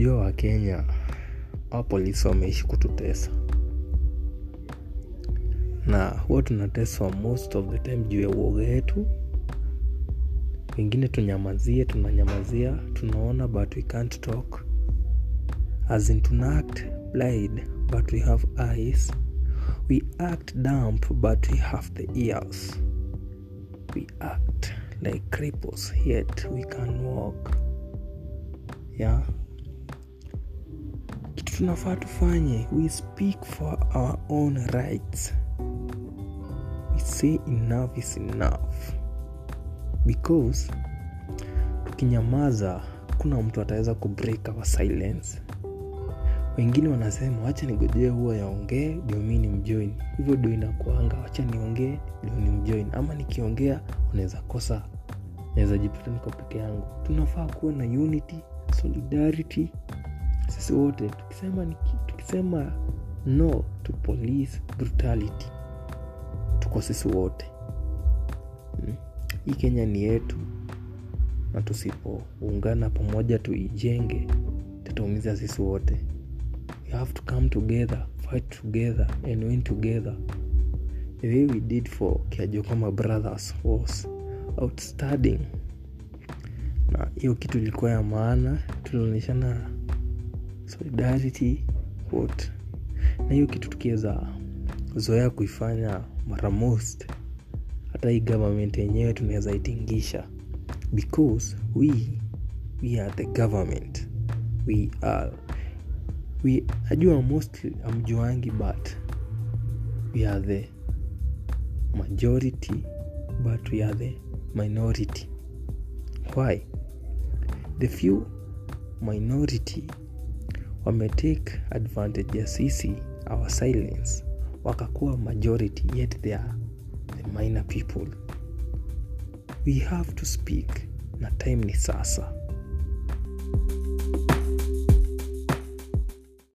jua wa kenya au polisi wameishi kututesa. Na huwa tunateswa most of the time juu ya uoga yetu. Wengine tunyamazie tunanyamazia tunaona but we can't talk. As in tuna act blind but we have eyes. We act dumb but we have the ears. We act like cripples yet we can walk. Yeah tunafaa tufanye. We speak for our own rights. We say enough is enough. Because tukinyamaza kuna mtu ataweza kubreak our silence. Wengine wanasema wacha nigojee huwa yaongee ndio mi ni mjoin hivyo ndio inakuanga wacha niongee ndio ni mjoin ama nikiongea unaweza kosa. Naweza jipata niko peke yangu. Tunafaa kuwa na unity solidarity sisi wote tukisema, tukisema no to police brutality tuko sisi wote. Hmm? hii kenya ni yetu na tusipoungana pamoja tuijenge tutaumiza sisi wote. You have to come together fight together and win together. The way we did for kiajokoma brothers was outstanding. Na hiyo kitu ilikuwa ya maana tulionyeshana solidarity what na hiyo kitu tukiweza zoea kuifanya mara most hata hii government yenyewe tunaweza itingisha. Because we we are the government. We are we ajua mostly amjuangi but we are the majority but we are the minority. Why? The few minority wametake advantage ya sisi our silence. Wakakuwa majority yet they are the minor people. We have to speak na time ni sasa